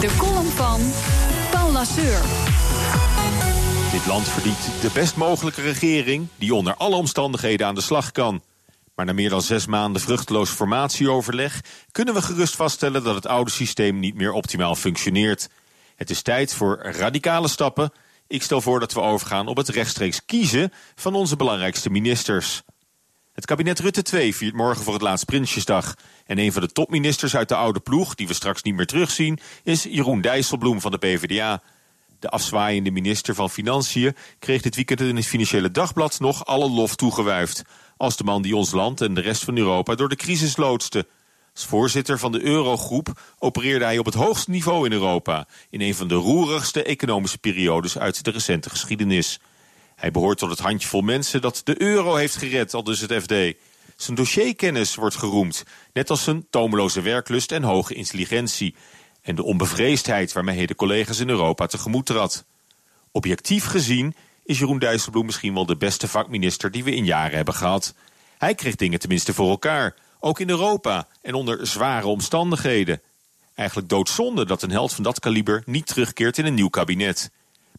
De column van Paul Lasseur. Dit land verdient de best mogelijke regering die onder alle omstandigheden aan de slag kan. Maar na meer dan zes maanden vruchteloos formatieoverleg kunnen we gerust vaststellen dat het oude systeem niet meer optimaal functioneert. Het is tijd voor radicale stappen. Ik stel voor dat we overgaan op het rechtstreeks kiezen van onze belangrijkste ministers. Het kabinet Rutte 2 viert morgen voor het laatst Prinsjesdag. En een van de topministers uit de oude ploeg, die we straks niet meer terugzien, is Jeroen Dijsselbloem van de PvdA. De afzwaaiende minister van Financiën kreeg dit weekend in het Financiële Dagblad nog alle lof toegewuifd. Als de man die ons land en de rest van Europa door de crisis loodste. Als voorzitter van de Eurogroep opereerde hij op het hoogste niveau in Europa. In een van de roerigste economische periodes uit de recente geschiedenis. Hij behoort tot het handjevol mensen dat de euro heeft gered, al dus het FD. Zijn dossierkennis wordt geroemd, net als zijn tomeloze werklust en hoge intelligentie. En de onbevreesdheid waarmee hij de collega's in Europa tegemoet trad. Objectief gezien is Jeroen Dijsselbloem misschien wel de beste vakminister die we in jaren hebben gehad. Hij kreeg dingen tenminste voor elkaar, ook in Europa en onder zware omstandigheden. Eigenlijk doodzonde dat een held van dat kaliber niet terugkeert in een nieuw kabinet.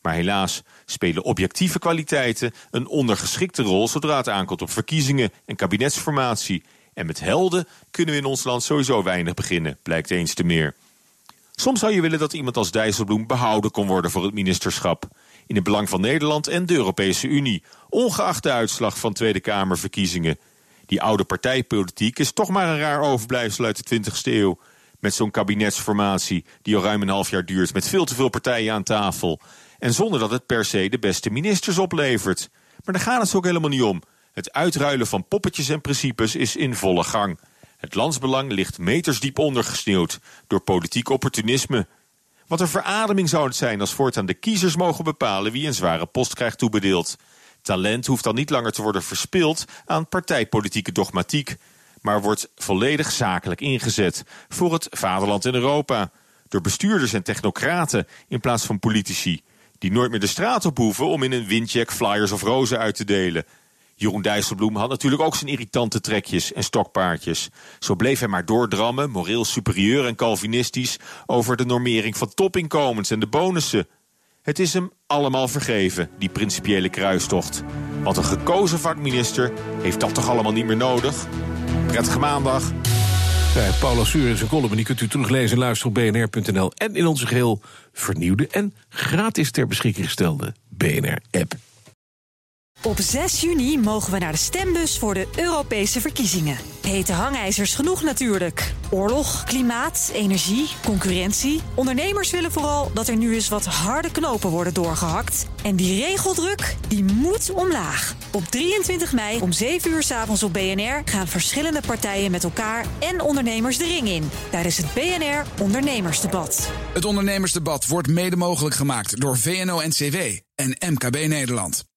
Maar helaas spelen objectieve kwaliteiten een ondergeschikte rol zodra het aankomt op verkiezingen en kabinetsformatie. En met helden kunnen we in ons land sowieso weinig beginnen, blijkt eens te meer. Soms zou je willen dat iemand als Dijsselbloem behouden kon worden voor het ministerschap. In het belang van Nederland en de Europese Unie, ongeacht de uitslag van Tweede Kamerverkiezingen. Die oude partijpolitiek is toch maar een raar overblijfsel uit de 20e eeuw. Met zo'n kabinetsformatie die al ruim een half jaar duurt, met veel te veel partijen aan tafel. En zonder dat het per se de beste ministers oplevert. Maar daar gaat het ook helemaal niet om. Het uitruilen van poppetjes en principes is in volle gang. Het landsbelang ligt metersdiep ondergesneeuwd door politiek opportunisme. Wat een verademing zou het zijn als voortaan de kiezers mogen bepalen wie een zware post krijgt toebedeeld. Talent hoeft dan niet langer te worden verspild aan partijpolitieke dogmatiek, maar wordt volledig zakelijk ingezet voor het vaderland in Europa. Door bestuurders en technocraten in plaats van politici die nooit meer de straat op hoeven om in een windjack flyers of rozen uit te delen. Jeroen Dijsselbloem had natuurlijk ook zijn irritante trekjes en stokpaardjes. Zo bleef hij maar doordrammen, moreel superieur en calvinistisch... over de normering van topinkomens en de bonussen. Het is hem allemaal vergeven, die principiële kruistocht. Want een gekozen vakminister heeft dat toch allemaal niet meer nodig? Prettige maandag. Bij Paula Suur en zijn column. Die kunt u teruglezen en luisteren op bnr.nl... en in onze geheel vernieuwde en gratis ter beschikking gestelde BNR-app. Op 6 juni mogen we naar de stembus voor de Europese verkiezingen. Hete hangijzers genoeg natuurlijk. Oorlog, klimaat, energie, concurrentie. Ondernemers willen vooral dat er nu eens wat harde knopen worden doorgehakt. En die regeldruk, die moet omlaag. Op 23 mei om 7 uur s avonds op BNR gaan verschillende partijen met elkaar en ondernemers de ring in. Tijdens het BNR Ondernemersdebat. Het Ondernemersdebat wordt mede mogelijk gemaakt door VNO-NCW en MKB Nederland.